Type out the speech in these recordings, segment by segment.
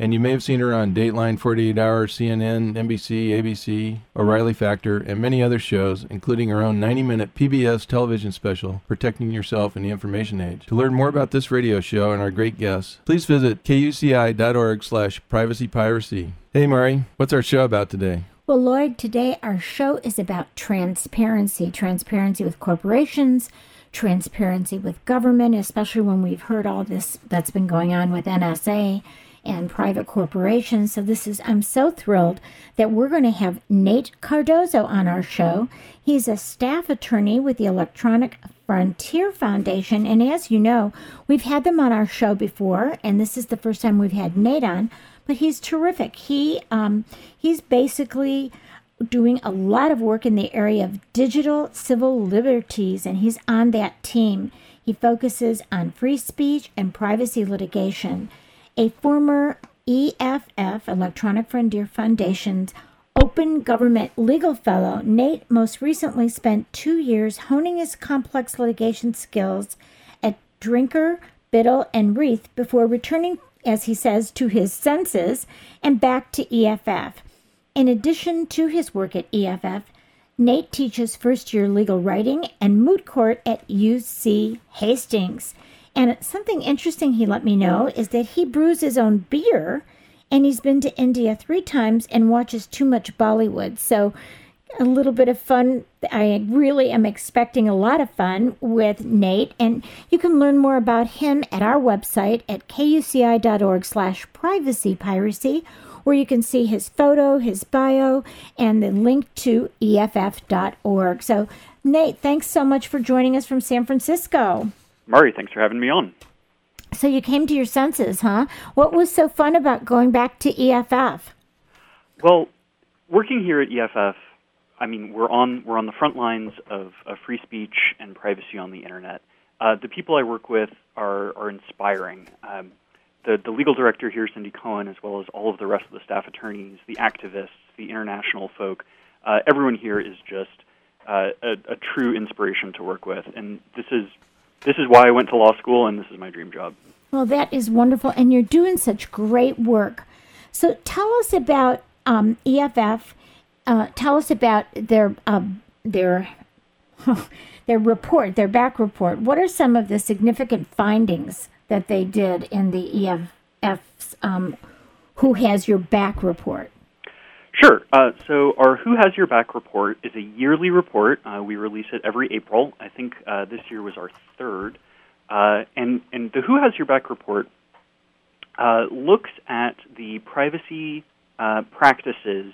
And you may have seen her on Dateline, 48 Hour, CNN, NBC, ABC, O'Reilly Factor, and many other shows, including her own 90 minute PBS television special, Protecting Yourself in the Information Age. To learn more about this radio show and our great guests, please visit kuci.org slash privacypiracy. Hey, Mari, what's our show about today? Well, Lloyd, today our show is about transparency transparency with corporations, transparency with government, especially when we've heard all this that's been going on with NSA and private corporations. So this is I'm so thrilled that we're going to have Nate Cardozo on our show. He's a staff attorney with the Electronic Frontier Foundation, and as you know, we've had them on our show before, and this is the first time we've had Nate on. But he's terrific. He um, he's basically doing a lot of work in the area of digital civil liberties, and he's on that team. He focuses on free speech and privacy litigation a former EFF, Electronic Frontier Foundation's Open Government Legal Fellow, Nate most recently spent two years honing his complex litigation skills at Drinker, Biddle, and Reath before returning, as he says, to his senses and back to EFF. In addition to his work at EFF, Nate teaches first year legal writing and moot court at UC Hastings. And something interesting he let me know is that he brews his own beer and he's been to India three times and watches too much Bollywood. So, a little bit of fun. I really am expecting a lot of fun with Nate, and you can learn more about him at our website at kuci.org slash privacy piracy, where you can see his photo, his bio, and the link to EFF.org. So, Nate, thanks so much for joining us from San Francisco. Mari, thanks for having me on. So you came to your senses, huh? What was so fun about going back to EFF? Well, working here at EFF, I mean, we're on we're on the front lines of, of free speech and privacy on the internet. Uh, the people I work with are are inspiring. Um, the the legal director here, Cindy Cohn, as well as all of the rest of the staff attorneys, the activists, the international folk, uh, everyone here is just uh, a, a true inspiration to work with. And this is this is why I went to law school, and this is my dream job. Well, that is wonderful, and you're doing such great work. So, tell us about um, EFF. Uh, tell us about their uh, their their report, their back report. What are some of the significant findings that they did in the EFF's um, "Who Has Your Back" report? Sure. Uh, so our Who Has Your Back report is a yearly report. Uh, we release it every April. I think uh, this year was our third. Uh, and, and the Who Has Your Back report uh, looks at the privacy uh, practices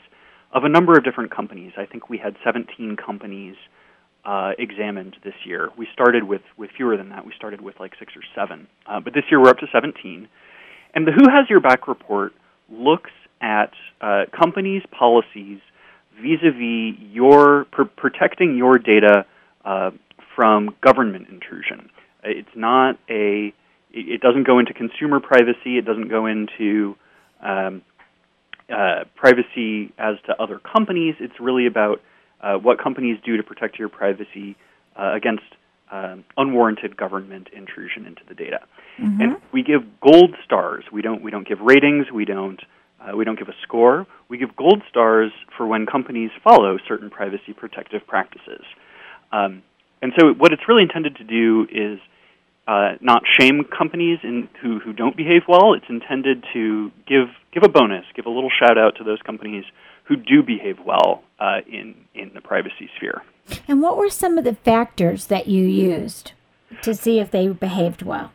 of a number of different companies. I think we had 17 companies examined this year. We started with, with fewer than that. We started with like six or seven. but this year we're up to 17. And the Who Has Your Back report looks at uh, companies' policies vis-a-vis your pr- protecting your data uh, from government intrusion. It's not a. It doesn't go into consumer privacy. It doesn't go into um, uh, privacy as to other companies. It's really about uh, what companies do to protect your privacy uh, against um, unwarranted government intrusion into the data. Mm-hmm. And we give gold stars. We don't. We don't give ratings. We don't uh, we don't give a score. We give gold stars for when companies follow certain privacy protective practices. Um, and so, what it's really intended to do is uh, not shame companies in, who, who don't behave well. It's intended to give give a bonus, give a little shout out to those companies who do behave well uh, in in the privacy sphere. And what were some of the factors that you used to see if they behaved well?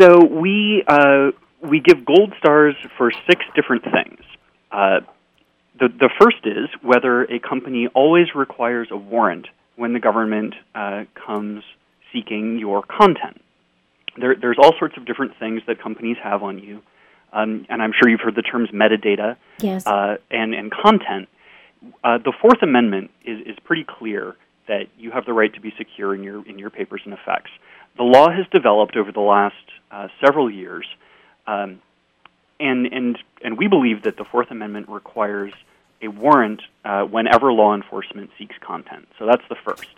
So we uh, we give gold stars for six different things. Uh, the the first is whether a company always requires a warrant when the government uh, comes seeking your content. There, there's all sorts of different things that companies have on you, um, and I'm sure you've heard the terms metadata Yes. uh, and and content. Uh, the Fourth Amendment is, is pretty clear that you have the right to be secure in your in your papers and effects. The law has developed over the last uh, several years, um, and and and we believe that the Fourth Amendment requires a warrant uh, whenever law enforcement seeks content. So that's the first.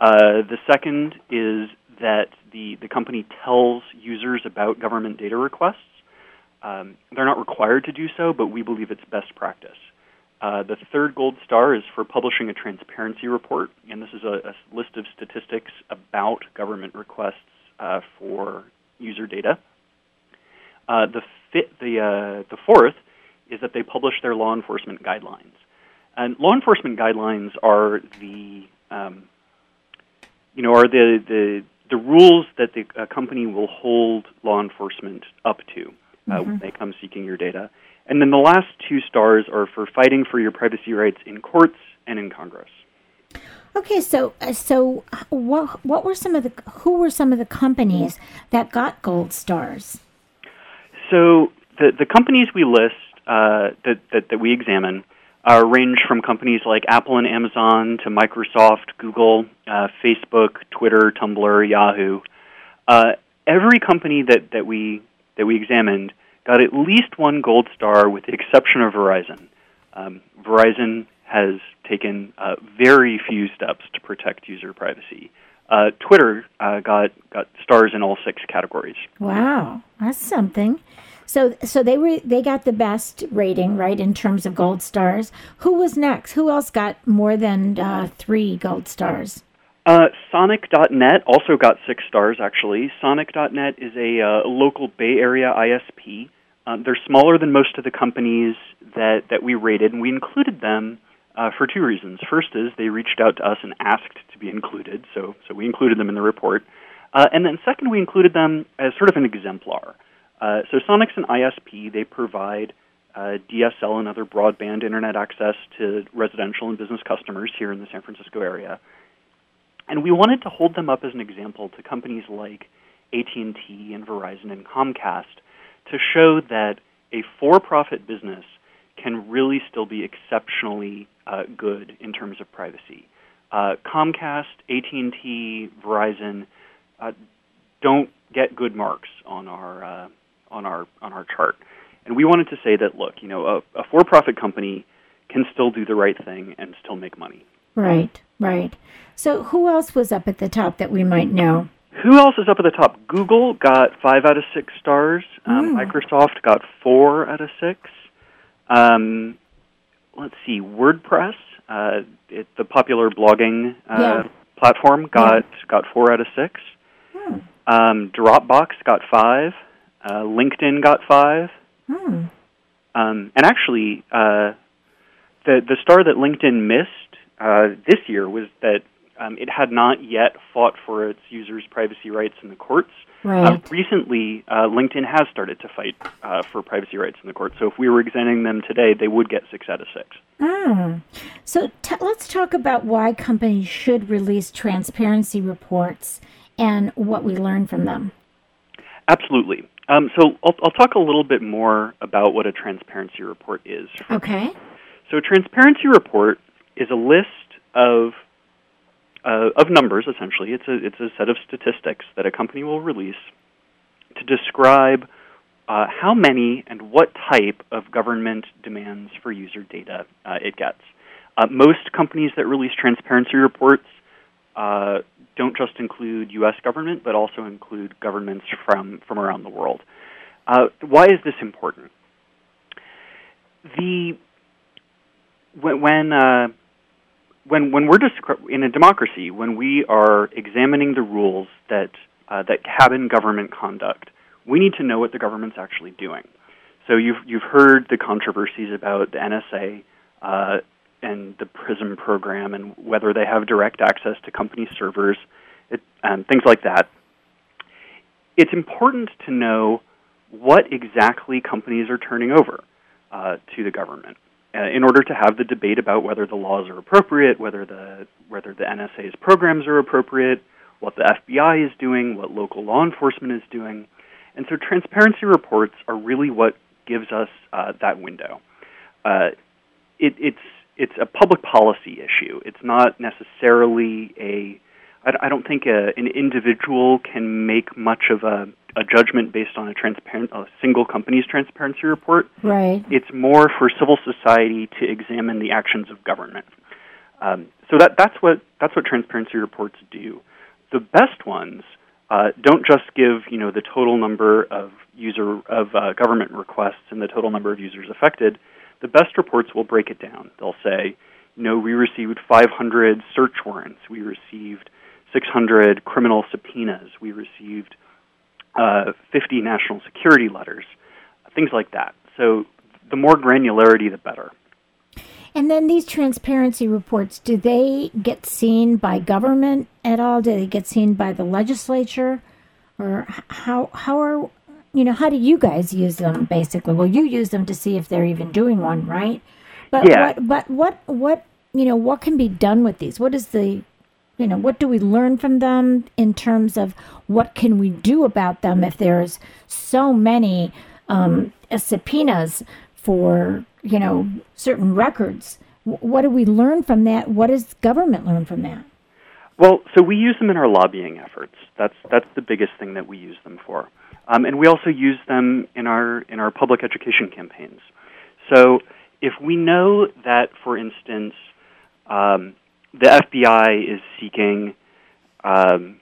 Uh, the second is that the the company tells users about government data requests. Um, they're not required to do so, but we believe it's best practice. Uh, the third gold star is for publishing a transparency report, and this is a, a list of statistics about government requests uh, for user data. Uh, the fi- the uh, the fourth is that they publish their law enforcement guidelines, and law enforcement guidelines are the um, you know are the the the rules that the uh, company will hold law enforcement up to uh, when they come seeking your data. And then the last two stars are for fighting for your privacy rights in courts and in Congress. Okay, so uh, so what what were some of the who were some of the companies that got gold stars? So the the companies we list uh, that, that that we examine uh, range from companies like Apple and Amazon to Microsoft, Google, uh, Facebook, Twitter, Tumblr, Yahoo. Uh, every company that, that we that we examined got at least one gold star, with the exception of Verizon. Um, Verizon has taken uh, very few steps to protect user privacy. Uh, Twitter uh, got got stars in all six categories. Wow, that's something. So so they were they got the best rating right in terms of gold stars. Who was next? Who else got more than uh, three gold stars? Uh, Sonic.net also got six stars, actually. Sonic.net is a uh, local Bay Area ISP. Um, they're smaller than most of the companies that, that we rated, and we included them uh, for two reasons. First is they reached out to us and asked to be included, so, so we included them in the report. Uh, and then second, we included them as sort of an exemplar. Uh, so Sonic's an ISP. They provide uh, DSL and other broadband internet access to residential and business customers here in the San Francisco area. And we wanted to hold them up as an example to companies like AT&T and Verizon and Comcast to show that a for-profit business can really still be exceptionally uh, good in terms of privacy. Uh, Comcast, AT&T, Verizon uh, don't get good marks on our uh, on our on our chart, and we wanted to say that look, you know, a, a for-profit company can still do the right thing and still make money. Right, right. So who else was up at the top that we might know? Who else is up at the top? Google got five out of six stars. Um, Microsoft got four out of six. Um, let's see, WordPress, uh, it, the popular blogging uh, Yeah. platform, got got four out of six. Hmm. Um, Dropbox got five. Uh, LinkedIn got five. Hmm. Um, and actually, uh, the the star that LinkedIn missed uh, this year was that um, it had not yet fought for its users' privacy rights in the courts. Right. Uh, recently, uh, LinkedIn has started to fight uh, for privacy rights in the courts. So if we were examining them today, they would get six out of six. Hmm. So t- let's talk about why companies should release transparency reports and what we learn from them. Absolutely. Um, so I'll, I'll talk a little bit more about what a transparency report is. Okay. So a transparency report is a list of uh, of numbers. Essentially, it's a it's a set of statistics that a company will release to describe uh, how many and what type of government demands for user data uh, it gets. Uh, most companies that release transparency reports uh, don't just include U.S. government, but also include governments from from around the world. Uh, why is this important? The when when when when we're in a democracy, when we are examining the rules that uh, that cabin government conduct, we need to know what the government's actually doing. So you've you've heard the controversies about the NSA uh, and the PRISM program and whether they have direct access to company servers, it, and things like that. It's important to know what exactly companies are turning over uh, to the government uh, in order to have the debate about whether the laws are appropriate, whether the whether the NSA's programs are appropriate, what the FBI is doing, what local law enforcement is doing, and so transparency reports are really what gives us uh, that window. Uh, it, it's it's a public policy issue. It's not necessarily a. I, I don't think a, an individual can make much of a, a judgment based on a transparent, a single company's transparency report. Right. It's more for civil society to examine the actions of government. Um, so that that's what that's what transparency reports do. The best ones uh, don't just give you know the total number of user of uh, government requests and the total number of users affected the best reports will break it down. They'll say, you know, we received 500 search warrants, we received 600 criminal subpoenas, we received uh, 50 national security letters, things like that. So the more granularity, the better. And then these transparency reports, do they get seen by government at all? Do they get seen by the legislature? Or how how are you know, how do you guys use them basically? Well, you use them to see if they're even doing one, right? But yeah. what but what what you know, what can be done with these? What is the you know, what do we learn from them in terms of what can we do about them if there's so many um, subpoenas for, you know, certain records? What do we learn from that? What does government learn from that? Well, so we use them in our lobbying efforts. That's that's the biggest thing that we use them for. Um, and we also use them in our in our public education campaigns. So if we know that, for instance, um, the FBI is seeking, um,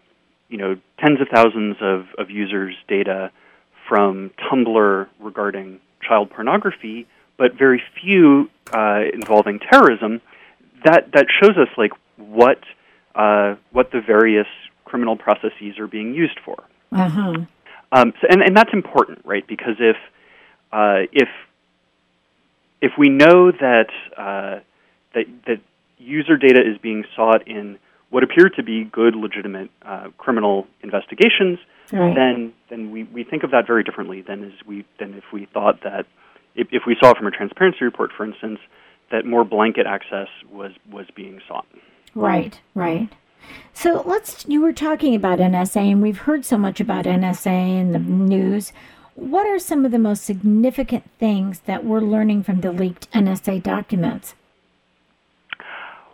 you know, tens of thousands of, of users' data from Tumblr regarding child pornography, but very few uh, involving terrorism, that that shows us like what uh, what the various criminal processes are being used for. Uh-huh. Um, so, and, and that's important, right? Because if uh, if if we know that uh, that that user data is being sought in what appear to be good, legitimate uh, criminal investigations, right. then then we, we think of that very differently than as we than if we thought that if, if we saw from a transparency report, for instance, that more blanket access was was being sought. Right, right. So let's. You were talking about NSA, and we've heard so much about NSA in the news. What are some of the most significant things that we're learning from the leaked NSA documents?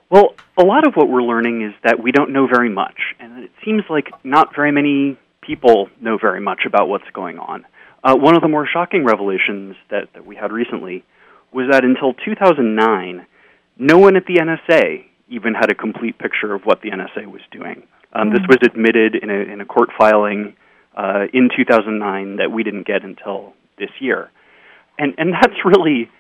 Well, a lot of what we're learning is that we don't know very much, and it seems like not very many people know very much about what's going on. Uh, one of the more shocking revelations that, that we had recently was that until 2009, no one at the NSA even had a complete picture of what the NSA was doing. Um, mm This was admitted in a, in a court filing uh, in 2009 that we didn't get until this year, and and that's really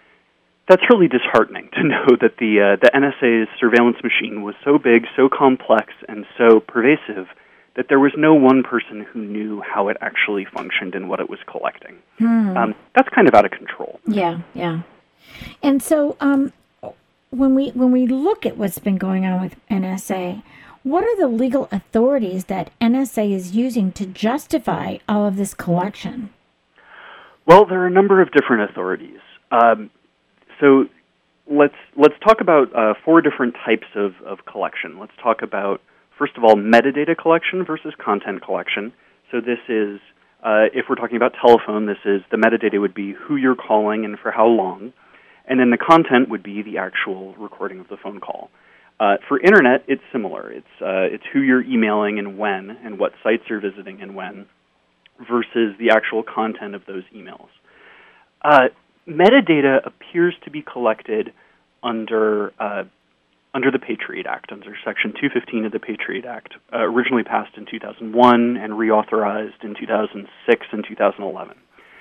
that's really disheartening to know that the uh, the NSA's surveillance machine was so big, so complex, and so pervasive that there was no one person who knew how it actually functioned and what it was collecting. Hmm. Um, that's kind of out of control. Yeah, yeah. And so, um, when we when we look at what's been going on with NSA, what are the legal authorities that NSA is using to justify all of this collection? Well, there are a number of different authorities. Um, so let's let's talk about uh, four different types of, of collection. Let's talk about first of all metadata collection versus content collection. So this is uh, if we're talking about telephone, this is the metadata would be who you're calling and for how long. And then the content would be the actual recording of the phone call. Uh, for internet, it's similar. It's uh, it's who you're emailing and when, and what sites you're visiting and when, versus the actual content of those emails. Metadata appears to be collected under uh, under the Patriot Act, under Section 215 of the Patriot Act, uh, originally passed in 2001 and reauthorized in 2006 and 2011.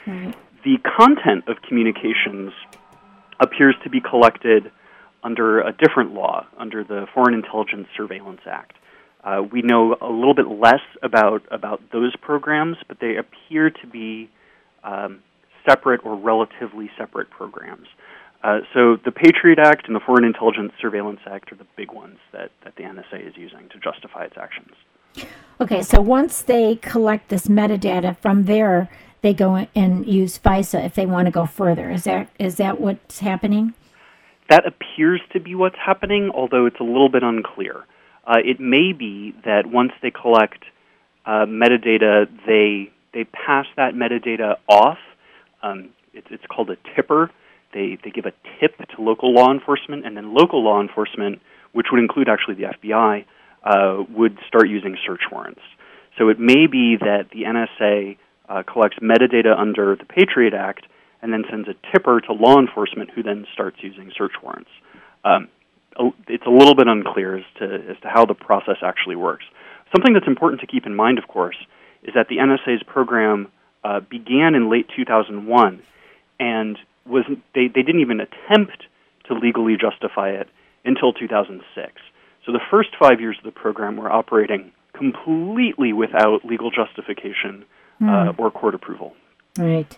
Right. The content of communications appears to be collected under a different law, under the Foreign Intelligence Surveillance Act. Uh, we know a little bit less about, about those programs, but they appear to be um, separate or relatively separate programs. Uh, so the Patriot Act and the Foreign Intelligence Surveillance Act are the big ones that, that the NSA is using to justify its actions. Okay, so once they collect this metadata from there, they go and use FISA if they want to go further. Is that is that what's happening? That appears to be what's happening, although it's a little bit unclear. Uh, it may be that once they collect uh, metadata, they they pass that metadata off. Um, it's, it's called a tipper. They they give a tip to local law enforcement, and then local law enforcement, which would include actually the FBI, uh, would start using search warrants. So it may be that the NSA uh, collects metadata under the Patriot Act and then sends a tipper to law enforcement, who then starts using search warrants. Um, it's a little bit unclear as to as to how the process actually works. Something that's important to keep in mind, of course, is that the NSA's program uh, began in late 2001, and was they, they didn't even attempt to legally justify it until 2006. So the first five years of the program were operating completely without legal justification mm. uh, hmm. or court approval. Right.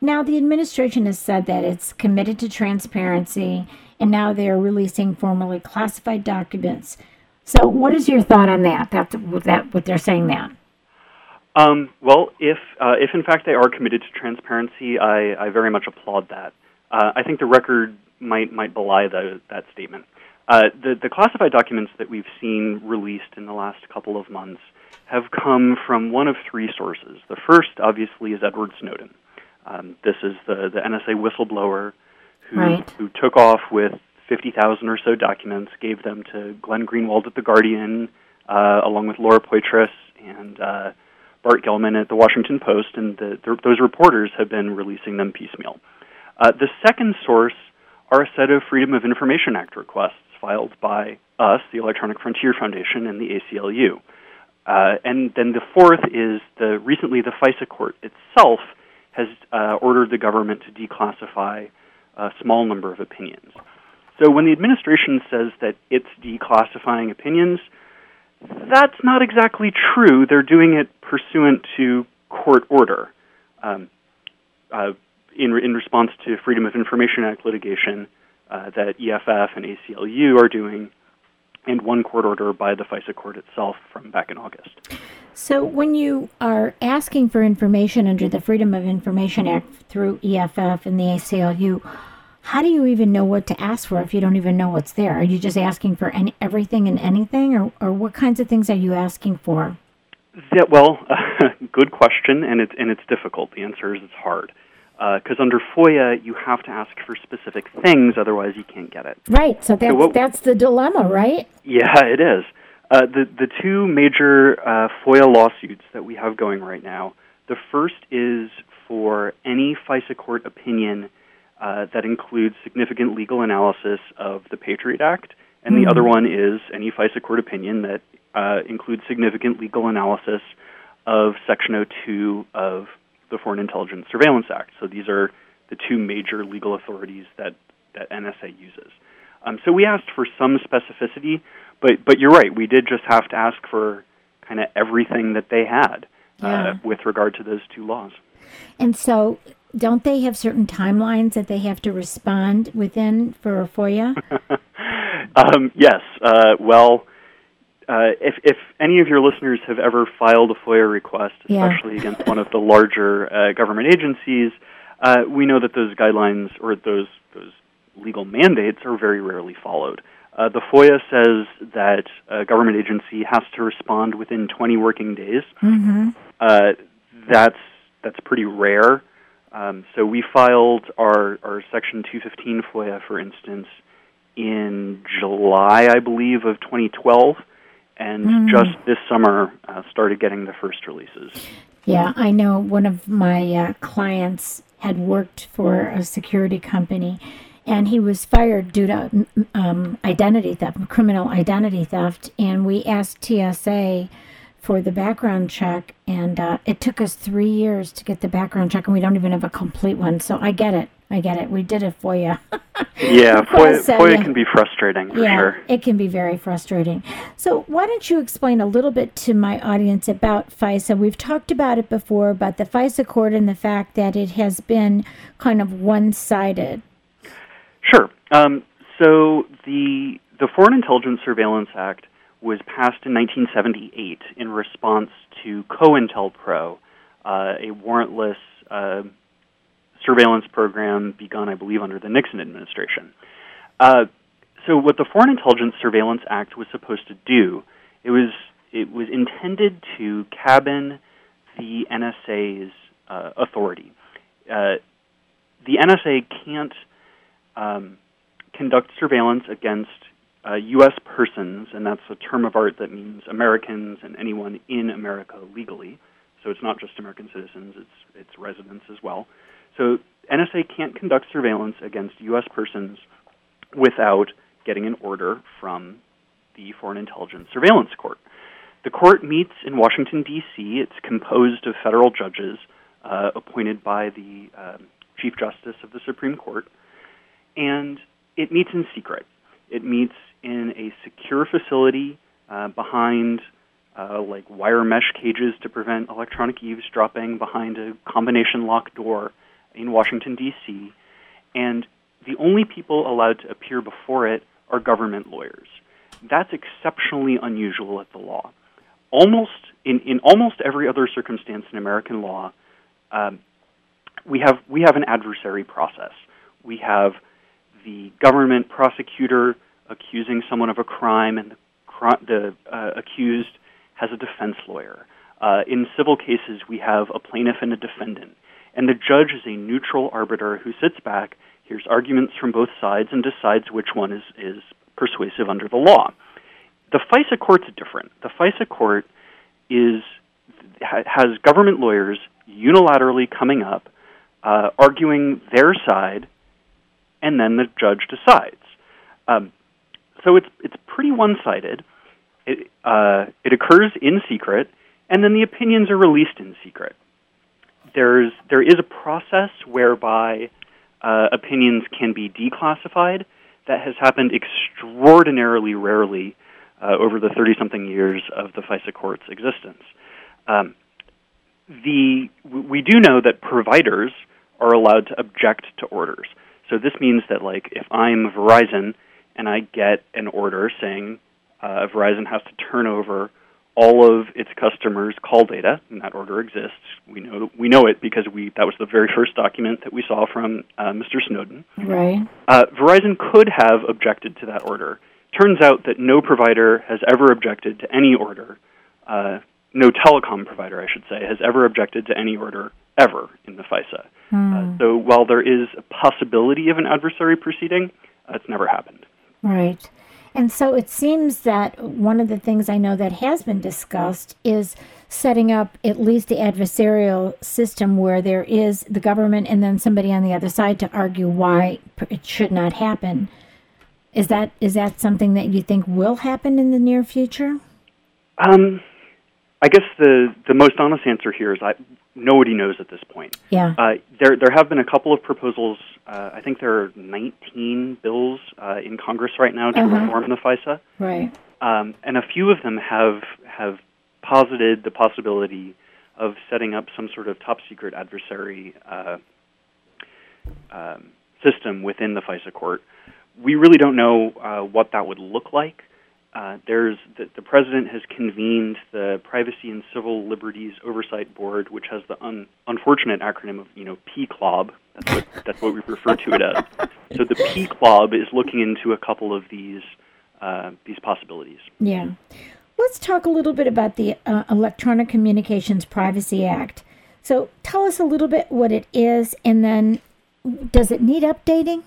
Now, the administration has said that it's committed to transparency, and now they're releasing formally classified documents. So, what is your thought on that? That's that what they're saying that. Um, well, if uh, if in fact they are committed to transparency, I, I very much applaud that. Uh, I think the record might might belie the, that statement. Uh, the, the classified documents that we've seen released in the last couple of months have come from one of three sources. The first, obviously, is Edward Snowden. Um, this is the, the NSA whistleblower who, right. who took off with 50,000 or so documents, gave them to Glenn Greenwald at The Guardian, uh, along with Laura Poitras and uh, Bart Gellman at The Washington Post, and the, the, those reporters have been releasing them piecemeal. Uh, the second source are a set of Freedom of Information Act requests filed by us, the Electronic Frontier Foundation, and the ACLU. Uh, and then the fourth is the recently the FISA court itself has uh, ordered the government to declassify a small number of opinions. So when the administration says that it's declassifying opinions, that's not exactly true. They're doing it pursuant to court order. Um, uh, in, in response to Freedom of Information Act litigation, uh, that EFF and ACLU are doing, and one court order by the FISA court itself from back in August. So, when you are asking for information under the Freedom of Information Act through EFF and the ACLU, how do you even know what to ask for if you don't even know what's there? Are you just asking for any, everything and anything, or, or what kinds of things are you asking for? Yeah, well, uh, good question, and it's and it's difficult. The answer is it's hard because uh, under FOIA you have to ask for specific things, otherwise you can't get it. Right. So that's so what, that's the dilemma, right? Yeah, it is. Uh, the the two major uh, FOIA lawsuits that we have going right now. The first is for any FISA court opinion uh, that includes significant legal analysis of the Patriot Act, and mm-hmm. the other one is any FISA court opinion that uh, includes significant legal analysis of Section 02 of the Foreign Intelligence Surveillance Act. So these are the two major legal authorities that, that NSA uses. Um, so we asked for some specificity, but, but you're right, we did just have to ask for kind of everything that they had uh, yeah. uh, with regard to those two laws. And so, don't they have certain timelines that they have to respond within for a FOIA? um, yes. Uh, well, uh, if, if any of your listeners have ever filed a FOIA request, especially yeah. against one of the larger uh, government agencies, uh, we know that those guidelines or those those legal mandates are very rarely followed. Uh, the FOIA says that a government agency has to respond within 20 working days. Mm-hmm. Uh, that's that's pretty rare. Um, so we filed our, our Section 215 FOIA, for instance, in July, I believe, of 2012 and mm. just this summer uh, started getting the first releases. Yeah, I know one of my uh, clients had worked for a security company and he was fired due to um, identity theft, criminal identity theft. And we asked TSA for the background check, and uh, it took us three years to get the background check, and we don't even have a complete one. So I get it. I get it. We did it for you. yeah, FOIA, FOIA can be frustrating for yeah, sure. It can be very frustrating. So, why don't you explain a little bit to my audience about FISA? We've talked about it before, about the FISA court and the fact that it has been kind of one sided. Sure. Um, so the the Foreign Intelligence Surveillance Act was passed in 1978 in response to COINTELPRO, uh, a warrantless uh, surveillance program begun, I believe, under the Nixon administration. Uh, so, what the Foreign Intelligence Surveillance Act was supposed to do, it was it was intended to cabin the NSA's uh, authority. Uh, the NSA can't um, conduct surveillance against uh, U.S. persons, and that's a term of art that means Americans and anyone in America legally. So it's not just American citizens; it's it's residents as well. So NSA can't conduct surveillance against U.S. persons without getting an order from the Foreign Intelligence Surveillance Court. The court meets in Washington, D.C. It's composed of federal judges uh, appointed by the uh, Chief Justice of the Supreme Court, and it meets in secret. It meets in a secure facility uh, behind uh, like wire mesh cages to prevent electronic eavesdropping behind a combination lock door in Washington, D.C. And the only people allowed to appear before it are government lawyers. That's exceptionally unusual at the law. Almost in, in almost every other circumstance in American law, um, we have we have an adversary process. We have the government prosecutor accusing someone of a crime, and the, uh, accused has a defense lawyer. Uh, in civil cases, we have a plaintiff and a defendant, and the judge is a neutral arbiter who sits back, hears arguments from both sides, and decides which one is, is persuasive under the law. The FISA court's different. The FISA court is has government lawyers unilaterally coming up, uh, arguing their side, and then the judge decides. Um, so it's it's pretty one-sided. It uh, it occurs in secret, and then the opinions are released in secret. There's there is a process whereby uh, opinions can be declassified. That has happened extraordinarily rarely uh, over the 30-something years of the FISA court's existence. Um, the we do know that providers are allowed to object to orders. So this means that like if I'm Verizon and I get an order saying uh, Verizon has to turn over all of its customers' call data, and that order exists. We know we know it because we that was the very first document that we saw from uh, Mr. Snowden. Right. Uh, Verizon could have objected to that order. Turns out that no provider has ever objected to any order. Uh, no telecom provider, I should say, has ever objected to any order ever in the FISA. Hmm. so while there is a possibility of an adversary proceeding, uh, it's never happened. Right. And so it seems that one of the things I know that has been discussed is setting up at least the adversarial system where there is the government and then somebody on the other side to argue why it should not happen. Is that is that something that you think will happen in the near future? Um, I guess the the most honest answer here is I nobody knows at this point. Yeah. Uh, there there have been a couple of proposals. Uh, I think there are 19 bills uh, in Congress right now to Uh-huh. reform the FISA, Right. um, and a few of them have have posited the possibility of setting up some sort of top secret adversary uh, um, system within the FISA court. We really don't know uh, what that would look like. Uh, there's the, the president has convened the Privacy and Civil Liberties Oversight Board, which has the un, unfortunate acronym of you know PCLOB. That's what that's what we refer to it as. So the PCLOB is looking into a couple of these uh, these possibilities. Yeah. Let's talk a little bit about the uh, Electronic Communications Privacy Act. So tell us a little bit what it is, and then does it need updating?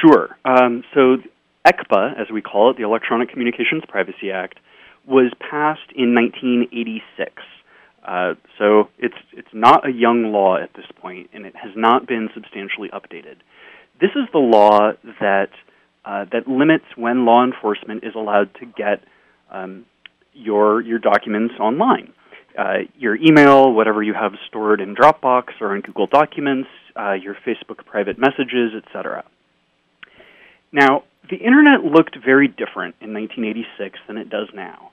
Sure. Um, so ECPA, as we call it, the Electronic Communications Privacy Act, was passed in 1986. Uh, so it's it's not a young law at this point, and it has not been substantially updated. This is the law that uh, that limits when law enforcement is allowed to get um, your your documents online, uh, your email, whatever you have stored in Dropbox or in Google Documents, uh, your Facebook private messages, etc. Now, the internet looked very different in 1986 than it does now.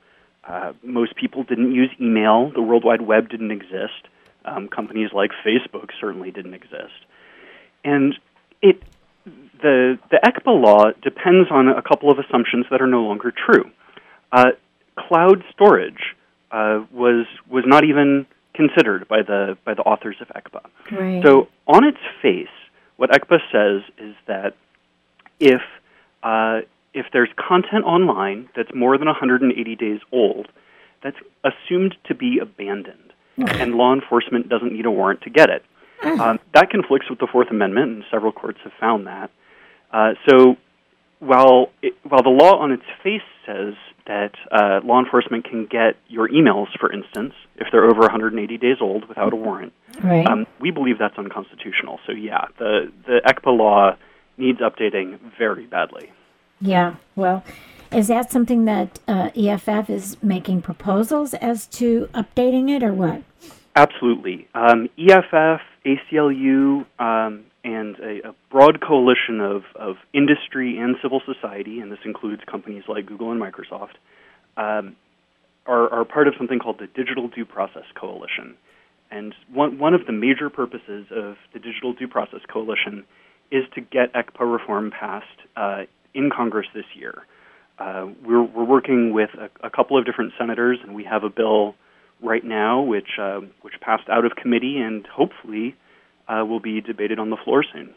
Uh, most people didn't use email. The World Wide Web didn't exist. Um, companies like Facebook certainly didn't exist. And it, the the ECPA law depends on a couple of assumptions that are no longer true. Uh, cloud storage uh, was was not even considered by the by the authors of ECPA. Right. So on its face, what ECPA says is that if uh, if there's content online that's more than 180 days old, that's assumed to be abandoned, and law enforcement doesn't need a warrant to get it. Um, that conflicts with the Fourth Amendment, and several courts have found that. Uh, so while it, while the law on its face says that uh, law enforcement can get your emails, for instance, if they're over 180 days old without a warrant, right. um, we believe that's unconstitutional. So yeah, the the ECPA law needs updating very badly. Yeah. Well, is that something that uh, EFF is making proposals as to updating it, or what? Absolutely. Um, EFF, ACLU, um, and a, a broad coalition of, of industry and civil society, and this includes companies like Google and Microsoft, um, are, are part of something called the Digital Due Process Coalition. And one, one of the major purposes of the Digital Due Process Coalition is to get ECPA reform passed uh, in Congress this year. Uh, we're, we're working with a, a couple of different senators, and we have a bill right now which uh, which passed out of committee and hopefully uh, will be debated on the floor soon.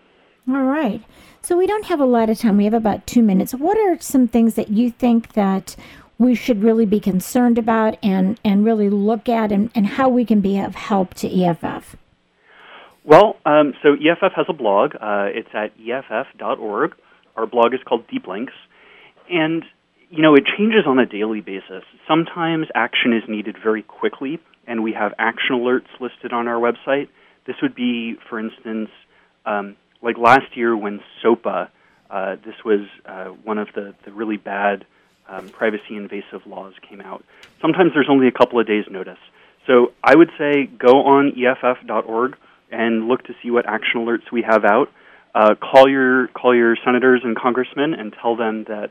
All right. So we don't have a lot of time. We have about two minutes. What are some things that you think that we should really be concerned about and, and really look at and, and how we can be of help to EFF? Well, um, so EFF has a blog. Uh, it's at EFF.org. Our blog is called Deep Links. And, you know, it changes on a daily basis. Sometimes action is needed very quickly, and we have action alerts listed on our website. This would be, for instance, um, like last year when SOPA, uh, this was uh, one of the, the really bad um, privacy invasive laws came out. Sometimes there's only a couple of days' notice. So I would say go on EFF.org and look to see what action alerts we have out. Uh, call your call your senators and congressmen and tell them that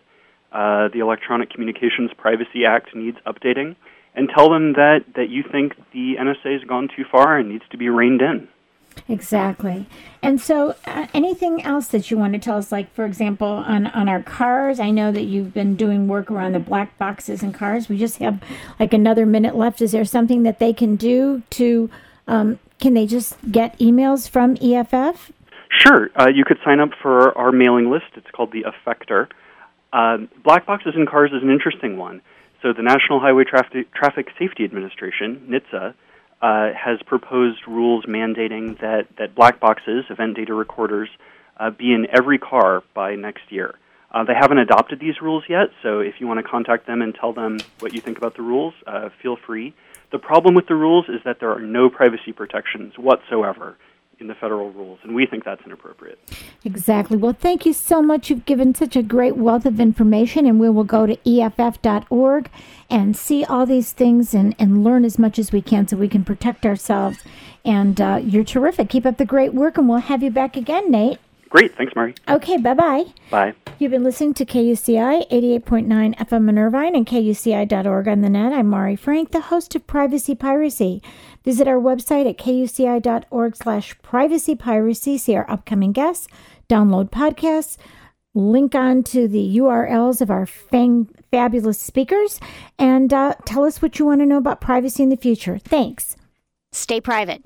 uh, the Electronic Communications Privacy Act needs updating, and tell them that that you think the NSA has gone too far and needs to be reined in. Exactly. And so, uh, anything else that you want to tell us? Like, for example, on, on our cars, I know that you've been doing work around the black boxes in cars. We just have like another minute left. Is there something that they can do to, um, can they just get emails from EFF? Sure, uh, you could sign up for our mailing list. It's called the Effector. Um, black boxes in cars is an interesting one. So the National Highway Traffic, Traffic Safety Administration, NHTSA, uh, has proposed rules mandating that, that black boxes, event data recorders, uh, be in every car by next year. Uh, they haven't adopted these rules yet, so if you want to contact them and tell them what you think about the rules, uh, feel free. The problem with the rules is that there are no privacy protections whatsoever in the federal rules, and we think that's inappropriate. Exactly. Well, thank you so much. You've given such a great wealth of information, and we will go to EFF.org and see all these things and, and learn as much as we can so we can protect ourselves. And uh, you're terrific. Keep up the great work, and we'll have you back again, Nate. Great, thanks, Mari. Okay, bye bye. Bye. You've been listening to KUCI 88.9 FM in Irvine and KUCI.org on the net. I'm Mari Frank, the host of Privacy Piracy. Visit our website at kuci.org slash privacy piracy. See our upcoming guests, download podcasts, link on to the URLs of our fang, fabulous speakers, and uh, tell us what you want to know about privacy in the future. Thanks. Stay private.